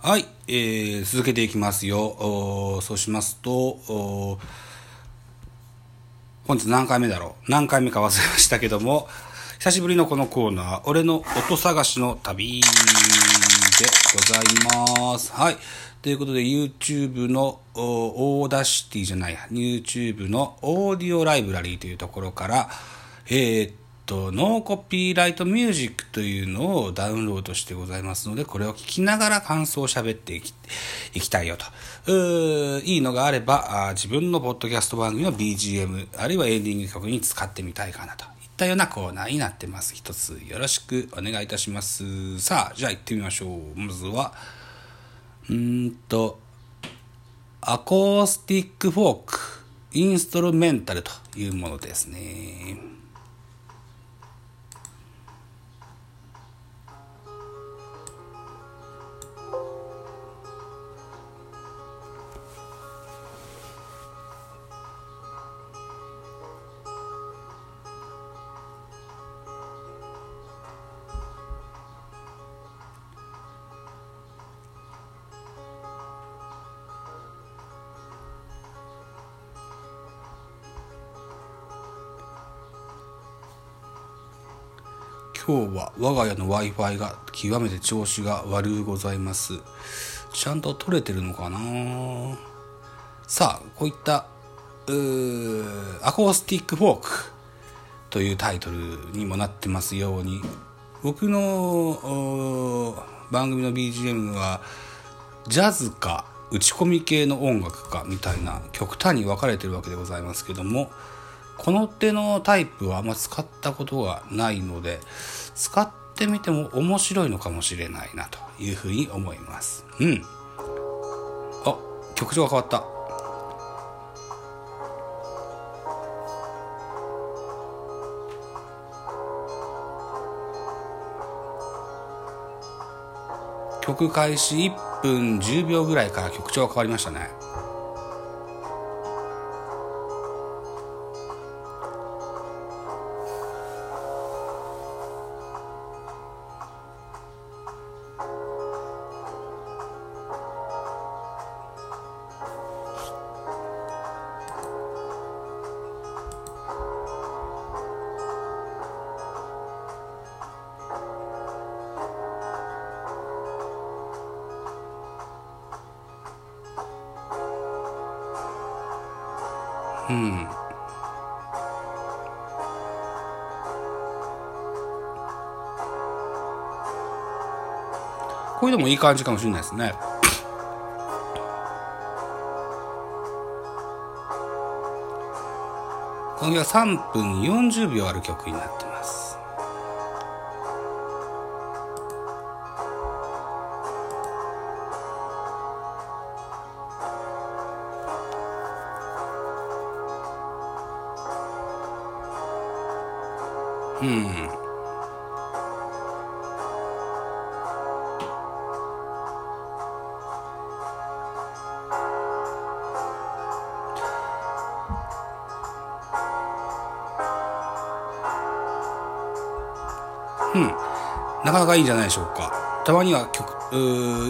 はい、えー、続けていきますよ。そうしますと、本日何回目だろう？何回目か忘れましたけども、久しぶりのこのコーナー、俺の音探しの旅でございます。はい。ということで、YouTube の Audacity じゃないや、YouTube のオーディオライブラリーというところから、えーっと、 No Copyright Music というのをダウンロードしてございますので、これを聞きながら感想を喋っていきいきたいよと。うーいいのがあればあ、自分のポッドキャスト番組の BGM、あるいはエンディング曲に使ってみたいかなと。いったようなコーナーになってます。一つよろしくお願いいたします。さあ、じゃあ行ってみましょう。まずは、うーんと、アコースティックフォーク、インストルメンタルというものですね。今日は我が家の Wi-Fi が極めて調子が悪うございます。ちゃんと取れてるのかな？さあ、こういった、アコースティックフォークというタイトルにもなってますように、僕の番組の BGM は、ジャズか打ち込み系の音楽かみたいな極端に分かれてるわけでございますけども、この手のタイプはあんま使ったことがないので、使ってみても面白いのかもしれないなというふうに思います。うん。あ、曲調が変わった。曲開始1分10秒ぐらいから曲調が変わりましたね。うん。これでもいい感じかもしれないですね。この曲は3分40秒ある曲になってます。うん。うん。なかなかいいんじゃないでしょうか。たまには曲、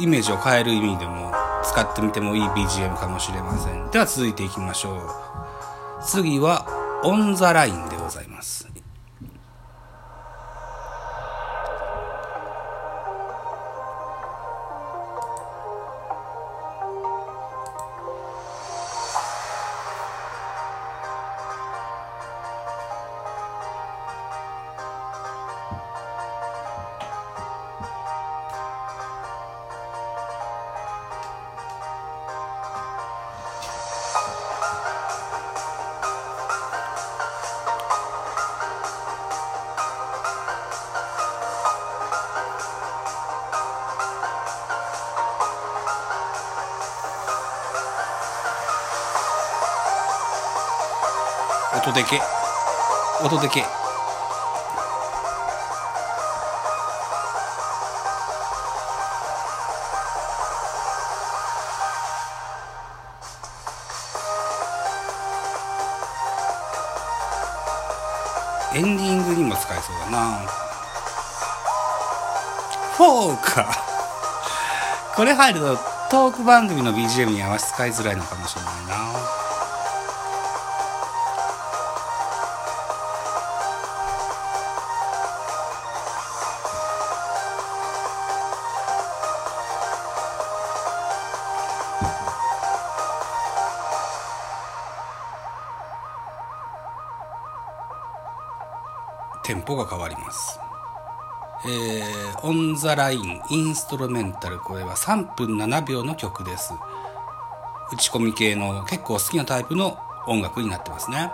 イメージを変える意味でも使ってみてもいい BGM かもしれません。では続いていきましょう。次は、オンザライン音でけ。音でけ。エンディングにも使えそうだな。フォーか。これ入るとトーク番組の BGM に合わせ使いづらいのかもしれないなテンポが変わります。えー、オン・ザ・ラインインストロメンタルこれは3分7秒の曲です。打ち込み系の結構好きなタイプの音楽になってますね。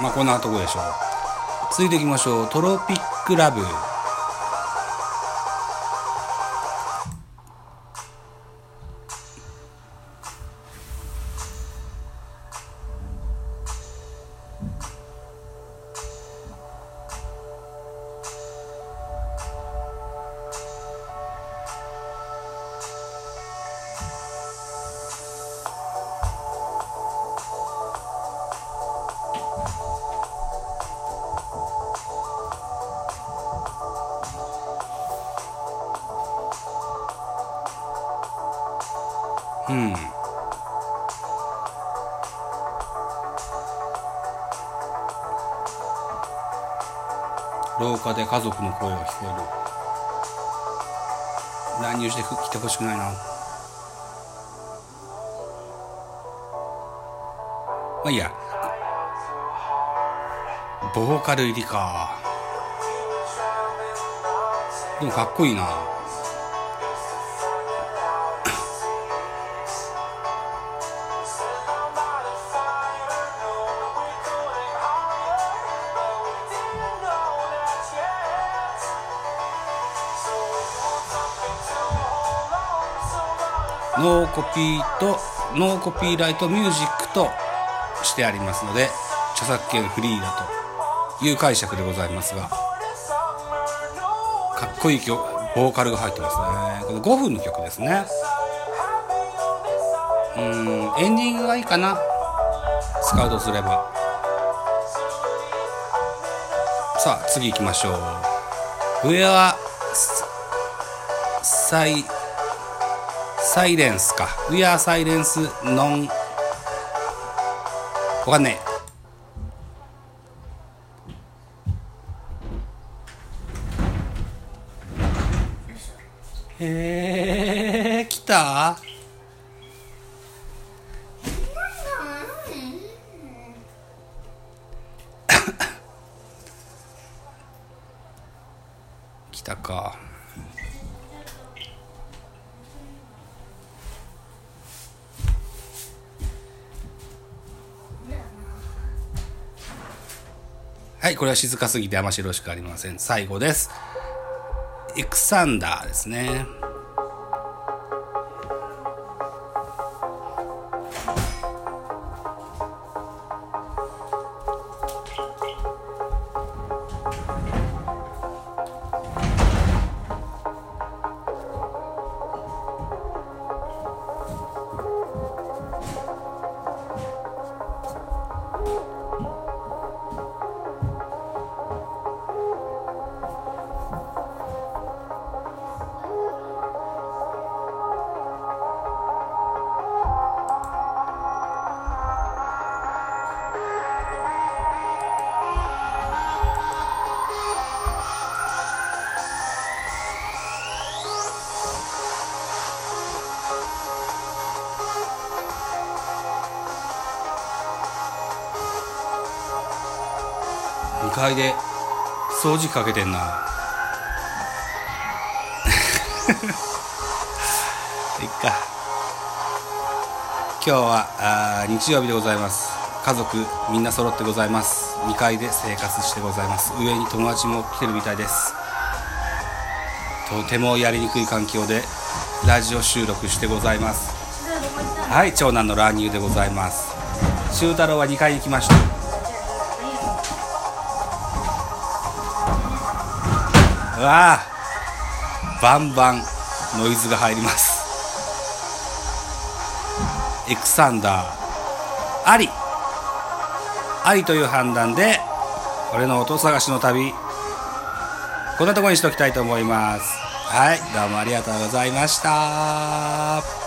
まあこんなとこでしょう。続いていきましょう。トロピックラブ。うん。廊下で家族の声が聞こえる。乱入して来てほしくないな。まあいいや。ボーカル入りか。でもかっこいいな。 No Copy と No Copyright Music としてありますので著作権フリーだという解釈でございますがかっこいい曲ボーカルが入ってますね。これ5分の曲ですね。うんエンディングがいいかな。使うとすれば。さあ次行きましょう。上はサイサイレンスか。We are silence non わかんねえ。へえー、来た？来たか。はい、これは静かすぎてあましろしくありません。最後です。エクサンダーですね。2階で掃除かけてんな。いっか。今日はあ日曜日でございます。家族みんな揃ってございます。2階で生活してございます。上に友達も来てるみたいです。とてもやりにくい環境でラジオ収録してございます。はい長男の乱入でございます。修太郎は2階に来ました。わあ。バンバンノイズが入ります。エクサンダー。あり。ありという判断で俺の音探しの旅。こんなとこにしときたいと思います。はい。どうもありがとうございました。